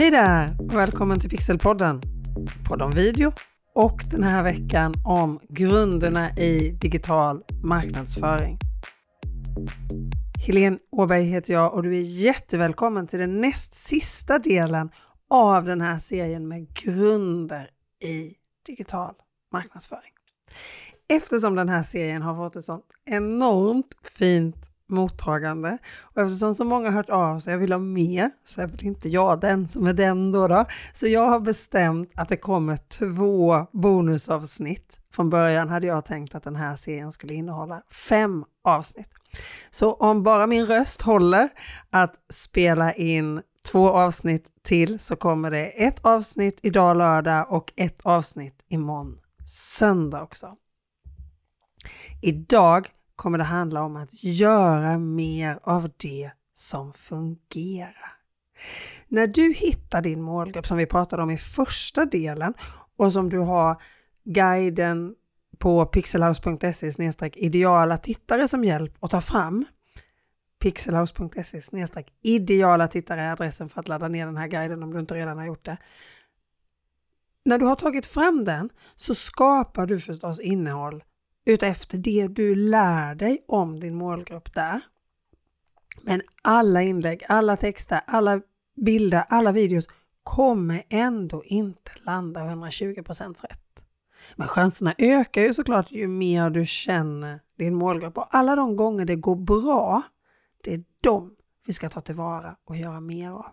Hej där och välkommen till Pixelpodden. Podd om video och den här veckan om grunderna i digital marknadsföring. Helene Åberg heter jag och du är jättevälkommen till den näst sista delen av den här serien med grunder i digital marknadsföring. Eftersom den här serien har fått ett sånt enormt fint mottagande och eftersom så många har hört av sig och vill ha mer så är väl inte jag den som är den då, då. Så jag har bestämt att det kommer två bonusavsnitt. Från början hade jag tänkt att den här serien skulle innehålla fem avsnitt. Så om bara min röst håller att spela in två avsnitt till så kommer det ett avsnitt idag lördag och ett avsnitt imorgon söndag också. Idag kommer det handla om att göra mer av det som fungerar. När du hittar din målgrupp som vi pratade om i första delen och som du har guiden på pixelhouse.se ideala tittare som hjälp att ta fram. pixelhouse.se ideala tittare är adressen för att ladda ner den här guiden om du inte redan har gjort det. När du har tagit fram den så skapar du förstås innehåll utefter det du lär dig om din målgrupp där. Men alla inlägg, alla texter, alla bilder, alla videos kommer ändå inte landa 120% rätt. Men chanserna ökar ju såklart ju mer du känner din målgrupp och alla de gånger det går bra, det är de vi ska ta tillvara och göra mer av.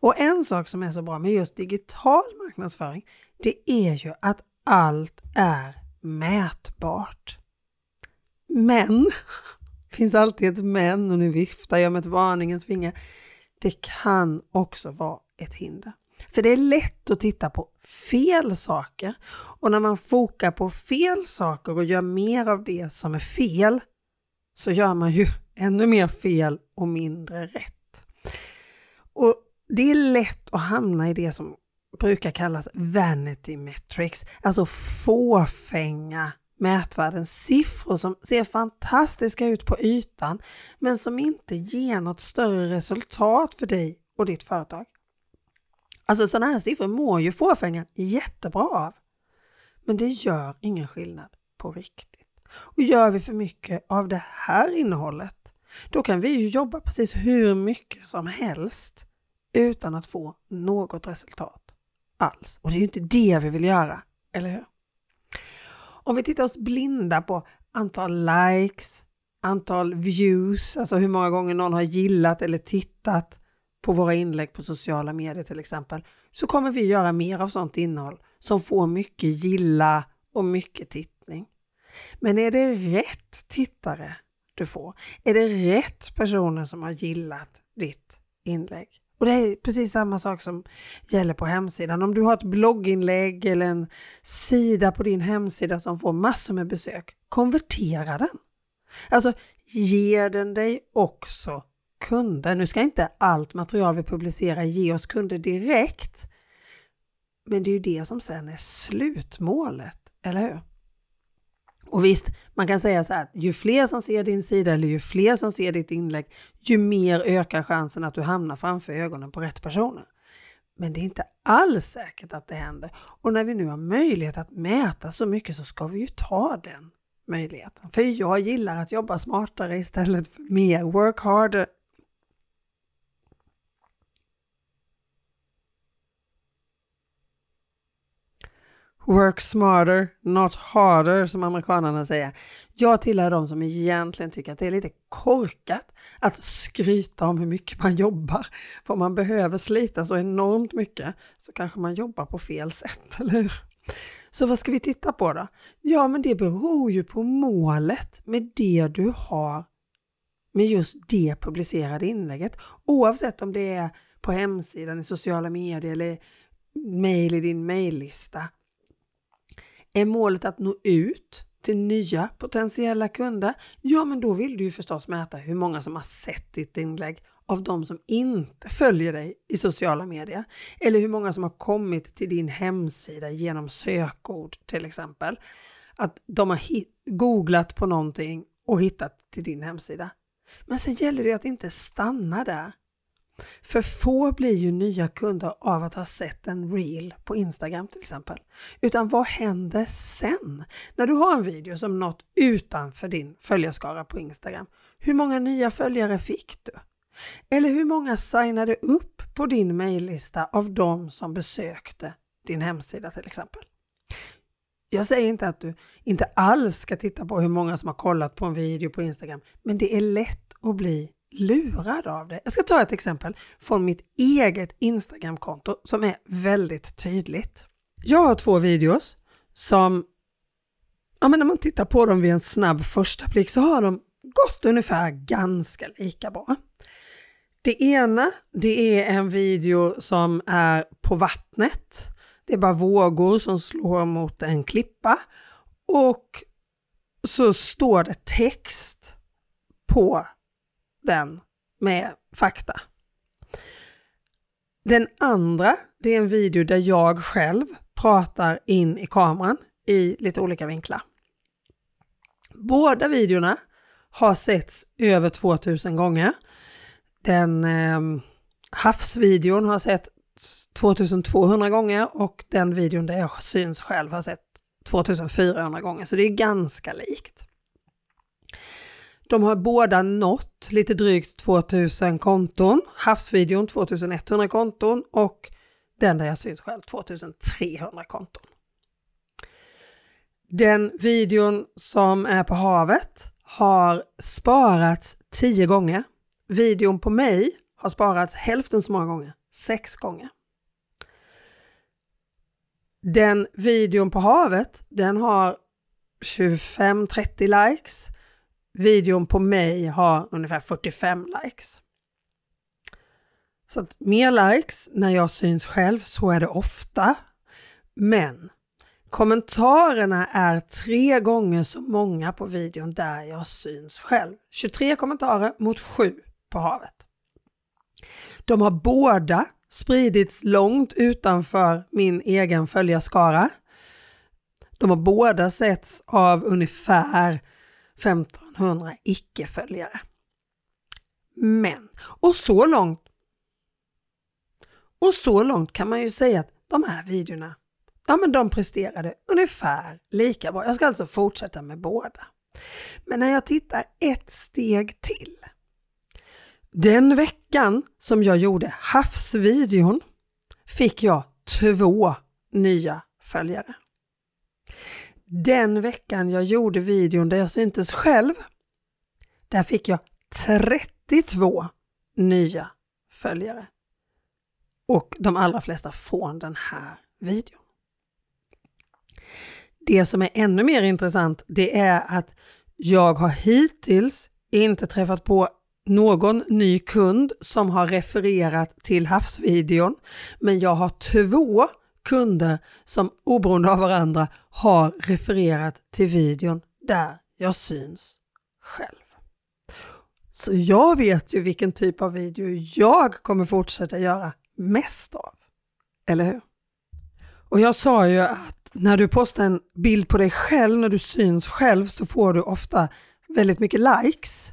Och en sak som är så bra med just digital marknadsföring, det är ju att allt är mätbart. Men, det finns alltid ett men och nu viftar jag med ett varningens finger. Det kan också vara ett hinder. För det är lätt att titta på fel saker och när man fokar på fel saker och gör mer av det som är fel så gör man ju ännu mer fel och mindre rätt. Och Det är lätt att hamna i det som brukar kallas vanity metrics, alltså fåfänga mätvärden, siffror som ser fantastiska ut på ytan men som inte ger något större resultat för dig och ditt företag. Alltså sådana här siffror mår ju fåfängan jättebra av. Men det gör ingen skillnad på riktigt. Och gör vi för mycket av det här innehållet, då kan vi ju jobba precis hur mycket som helst utan att få något resultat alls. Och det är ju inte det vi vill göra, eller hur? Om vi tittar oss blinda på antal likes, antal views, alltså hur många gånger någon har gillat eller tittat på våra inlägg på sociala medier till exempel, så kommer vi göra mer av sånt innehåll som får mycket gilla och mycket tittning. Men är det rätt tittare du får? Är det rätt personer som har gillat ditt inlägg? Och det är precis samma sak som gäller på hemsidan. Om du har ett blogginlägg eller en sida på din hemsida som får massor med besök, konvertera den. Alltså, ger den dig också kunder? Nu ska inte allt material vi publicerar ge oss kunder direkt, men det är ju det som sen är slutmålet, eller hur? Och visst, man kan säga så här, ju fler som ser din sida eller ju fler som ser ditt inlägg, ju mer ökar chansen att du hamnar framför ögonen på rätt personer. Men det är inte alls säkert att det händer. Och när vi nu har möjlighet att mäta så mycket så ska vi ju ta den möjligheten. För jag gillar att jobba smartare istället för mer. Work harder Work smarter, not harder som amerikanerna säger. Jag tillhör de som egentligen tycker att det är lite korkat att skryta om hur mycket man jobbar. För om man behöver slita så enormt mycket så kanske man jobbar på fel sätt, eller hur? Så vad ska vi titta på då? Ja, men det beror ju på målet med det du har med just det publicerade inlägget. Oavsett om det är på hemsidan, i sociala medier eller mejl i din mejllista är målet att nå ut till nya potentiella kunder? Ja, men då vill du ju förstås mäta hur många som har sett ditt inlägg av de som inte följer dig i sociala medier. Eller hur många som har kommit till din hemsida genom sökord till exempel. Att de har googlat på någonting och hittat till din hemsida. Men sen gäller det att inte stanna där. För få blir ju nya kunder av att ha sett en reel på Instagram till exempel. Utan vad händer sen? När du har en video som nått utanför din följarskara på Instagram. Hur många nya följare fick du? Eller hur många signade upp på din mejllista av de som besökte din hemsida till exempel? Jag säger inte att du inte alls ska titta på hur många som har kollat på en video på Instagram, men det är lätt att bli lurad av det. Jag ska ta ett exempel från mitt eget Instagramkonto som är väldigt tydligt. Jag har två videos som, ja men när man tittar på dem vid en snabb första blick så har de gått ungefär ganska lika bra. Det ena, det är en video som är på vattnet. Det är bara vågor som slår mot en klippa och så står det text på den med fakta. Den andra, det är en video där jag själv pratar in i kameran i lite olika vinklar. Båda videorna har setts över 2000 gånger. Den eh, havsvideon har sett 2200 gånger och den videon där jag syns själv har sett 2400 gånger, så det är ganska likt. De har båda nått lite drygt 2000 konton, havsvideon 2100 konton och den där jag syns själv 2300 konton. Den videon som är på havet har sparats 10 gånger. Videon på mig har sparats hälften så många gånger, 6 gånger. Den videon på havet, den har 25-30 likes. Videon på mig har ungefär 45 likes. Så att mer likes när jag syns själv, så är det ofta. Men kommentarerna är tre gånger så många på videon där jag syns själv. 23 kommentarer mot 7 på havet. De har båda spridits långt utanför min egen följarskara. De har båda setts av ungefär 1500 icke-följare. Men, och så långt och så långt kan man ju säga att de här videorna, ja men de presterade ungefär lika bra. Jag ska alltså fortsätta med båda. Men när jag tittar ett steg till. Den veckan som jag gjorde havsvideon fick jag två nya följare. Den veckan jag gjorde videon där jag syntes själv, där fick jag 32 nya följare. Och de allra flesta från den här videon. Det som är ännu mer intressant det är att jag har hittills inte träffat på någon ny kund som har refererat till havsvideon, men jag har två kunder som oberoende av varandra har refererat till videon där jag syns själv. Så jag vet ju vilken typ av video jag kommer fortsätta göra mest av. Eller hur? Och jag sa ju att när du postar en bild på dig själv, när du syns själv, så får du ofta väldigt mycket likes.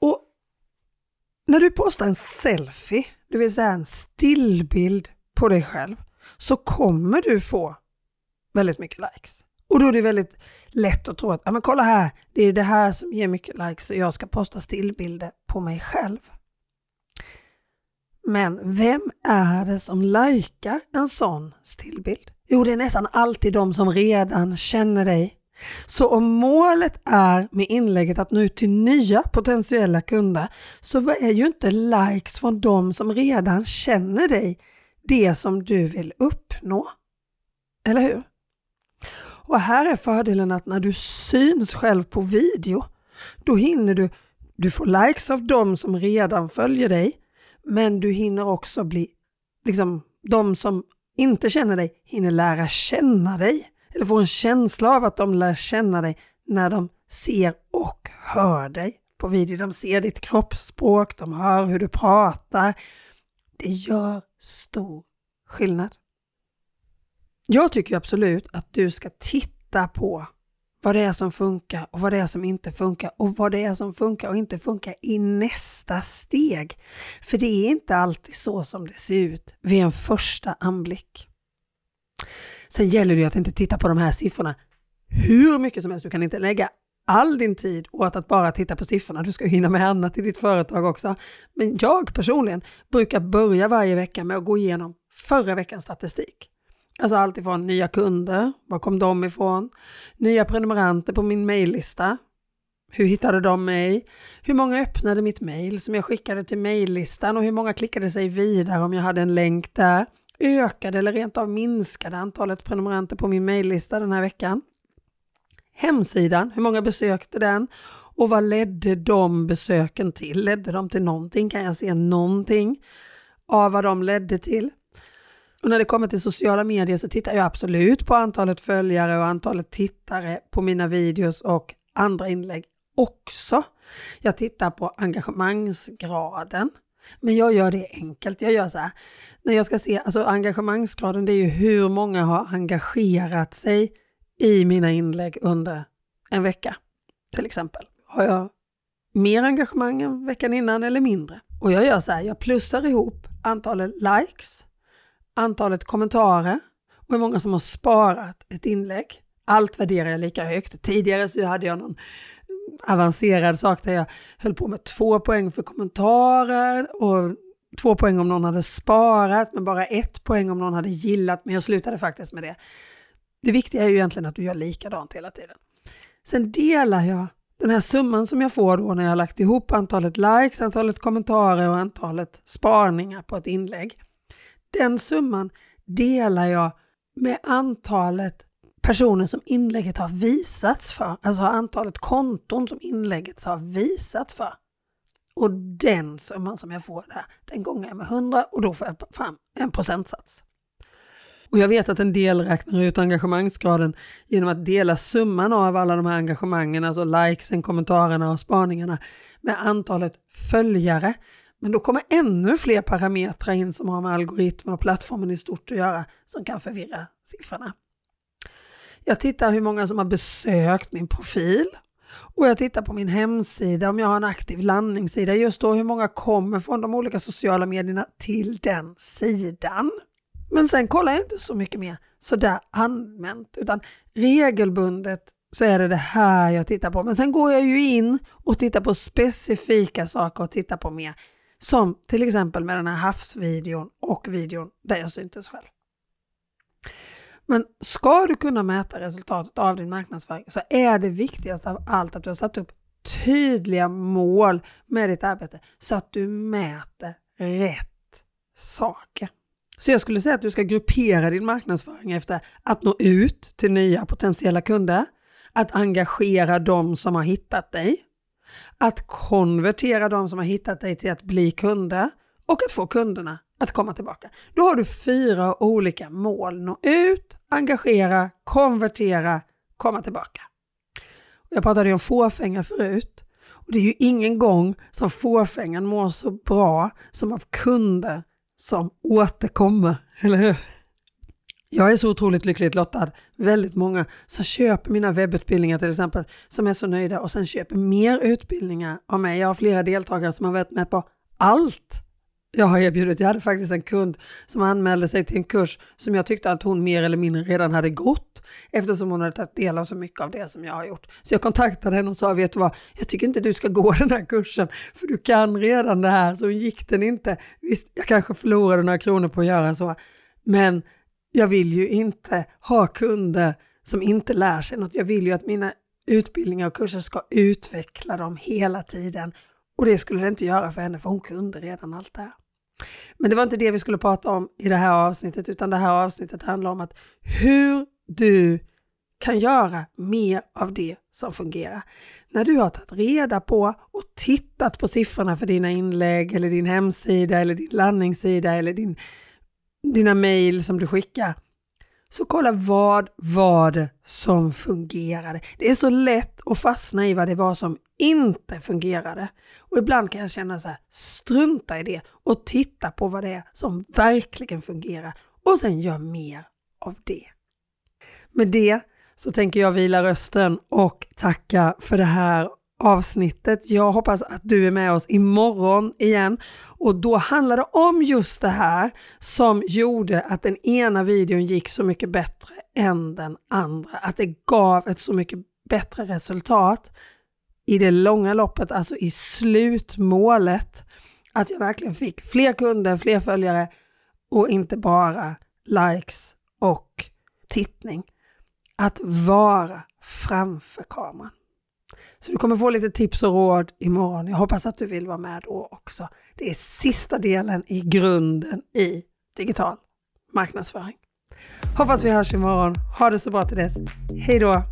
Och när du postar en selfie, det vill säga en stillbild på dig själv, så kommer du få väldigt mycket likes. Och då är det väldigt lätt att tro att, ja men kolla här, det är det här som ger mycket likes och jag ska posta stillbilder på mig själv. Men vem är det som likar en sån stillbild? Jo, det är nästan alltid de som redan känner dig. Så om målet är med inlägget att nå ut till nya potentiella kunder så är ju inte likes från de som redan känner dig det som du vill uppnå. Eller hur? Och här är fördelen att när du syns själv på video, då hinner du, du får likes av de som redan följer dig, men du hinner också bli, liksom de som inte känner dig hinner lära känna dig eller få en känsla av att de lär känna dig när de ser och hör dig på video. De ser ditt kroppsspråk, de hör hur du pratar. Det gör stor skillnad. Jag tycker absolut att du ska titta på vad det är som funkar och vad det är som inte funkar och vad det är som funkar och inte funkar i nästa steg. För det är inte alltid så som det ser ut vid en första anblick. Sen gäller det att inte titta på de här siffrorna hur mycket som helst. Du kan inte lägga all din tid åt att bara titta på siffrorna. Du ska hinna med annat i ditt företag också. Men jag personligen brukar börja varje vecka med att gå igenom förra veckans statistik. Alltså allt ifrån nya kunder, var kom de ifrån? Nya prenumeranter på min mejllista. Hur hittade de mig? Hur många öppnade mitt mejl som jag skickade till mejllistan och hur många klickade sig vidare om jag hade en länk där? Ökade eller rent av minskade antalet prenumeranter på min mejllista den här veckan? Hemsidan, hur många besökte den? Och vad ledde de besöken till? Ledde de till någonting? Kan jag se någonting av vad de ledde till? Och när det kommer till sociala medier så tittar jag absolut på antalet följare och antalet tittare på mina videos och andra inlägg också. Jag tittar på engagemangsgraden. Men jag gör det enkelt. Jag gör så här. När jag ska se, alltså engagemangsgraden det är ju hur många har engagerat sig i mina inlägg under en vecka. Till exempel. Har jag mer engagemang än veckan innan eller mindre? Och jag gör så här, jag plussar ihop antalet likes, antalet kommentarer och hur många som har sparat ett inlägg. Allt värderar jag lika högt. Tidigare så hade jag någon avancerad sak där jag höll på med två poäng för kommentarer och två poäng om någon hade sparat men bara ett poäng om någon hade gillat men jag slutade faktiskt med det. Det viktiga är ju egentligen att du gör likadant hela tiden. Sen delar jag den här summan som jag får då när jag har lagt ihop antalet likes, antalet kommentarer och antalet sparningar på ett inlägg. Den summan delar jag med antalet personer som inlägget har visats för, alltså antalet konton som inlägget har visats för. Och den summan som jag får där, den gångar jag med 100 och då får jag fram en procentsats. Och jag vet att en del räknar ut engagemangsgraden genom att dela summan av alla de här engagemangen, alltså likesen, kommentarerna och spaningarna med antalet följare. Men då kommer ännu fler parametrar in som har med algoritmer och plattformen i stort att göra som kan förvirra siffrorna. Jag tittar hur många som har besökt min profil och jag tittar på min hemsida om jag har en aktiv landningssida. Just då hur många kommer från de olika sociala medierna till den sidan. Men sen kollar jag inte så mycket mer sådär allmänt utan regelbundet så är det det här jag tittar på. Men sen går jag ju in och tittar på specifika saker och tittar på mer. Som till exempel med den här havsvideon och videon där jag syntes själv. Men ska du kunna mäta resultatet av din marknadsföring så är det viktigaste av allt att du har satt upp tydliga mål med ditt arbete så att du mäter rätt saker. Så jag skulle säga att du ska gruppera din marknadsföring efter att nå ut till nya potentiella kunder, att engagera de som har hittat dig, att konvertera de som har hittat dig till att bli kunder och att få kunderna att komma tillbaka. Då har du fyra olika mål. Nå ut, engagera, konvertera, komma tillbaka. Jag pratade ju om fåfänga förut. Och det är ju ingen gång som fåfängan mår så bra som av kunder som återkommer, eller hur? Jag är så otroligt lyckligt lottad. Väldigt många som köper mina webbutbildningar till exempel, som är så nöjda och sen köper mer utbildningar av mig. Jag har flera deltagare som har varit med på allt jag har erbjudit. Jag hade faktiskt en kund som anmälde sig till en kurs som jag tyckte att hon mer eller mindre redan hade gått eftersom hon hade tagit del av så mycket av det som jag har gjort. Så jag kontaktade henne och sa, vet du vad, jag tycker inte du ska gå den här kursen för du kan redan det här. Så gick den inte. Visst, jag kanske förlorade några kronor på att göra så, men jag vill ju inte ha kunder som inte lär sig något. Jag vill ju att mina utbildningar och kurser ska utveckla dem hela tiden och det skulle det inte göra för henne för hon kunde redan allt det här. Men det var inte det vi skulle prata om i det här avsnittet utan det här avsnittet handlar om att hur du kan göra mer av det som fungerar. När du har tagit reda på och tittat på siffrorna för dina inlägg eller din hemsida eller din landningssida eller din, dina mejl som du skickar. Så kolla vad var det som fungerade. Det är så lätt att fastna i vad det var som inte fungerade. Och ibland kan jag känna så här, strunta i det och titta på vad det är som verkligen fungerar och sen gör mer av det. Med det så tänker jag vila rösten och tacka för det här avsnittet. Jag hoppas att du är med oss imorgon igen och då handlar det om just det här som gjorde att den ena videon gick så mycket bättre än den andra. Att det gav ett så mycket bättre resultat i det långa loppet, alltså i slutmålet. Att jag verkligen fick fler kunder, fler följare och inte bara likes och tittning. Att vara framför kameran. Så du kommer få lite tips och råd imorgon. Jag hoppas att du vill vara med då också. Det är sista delen i grunden i digital marknadsföring. Hoppas vi hörs imorgon. Ha det så bra till dess. Hej då!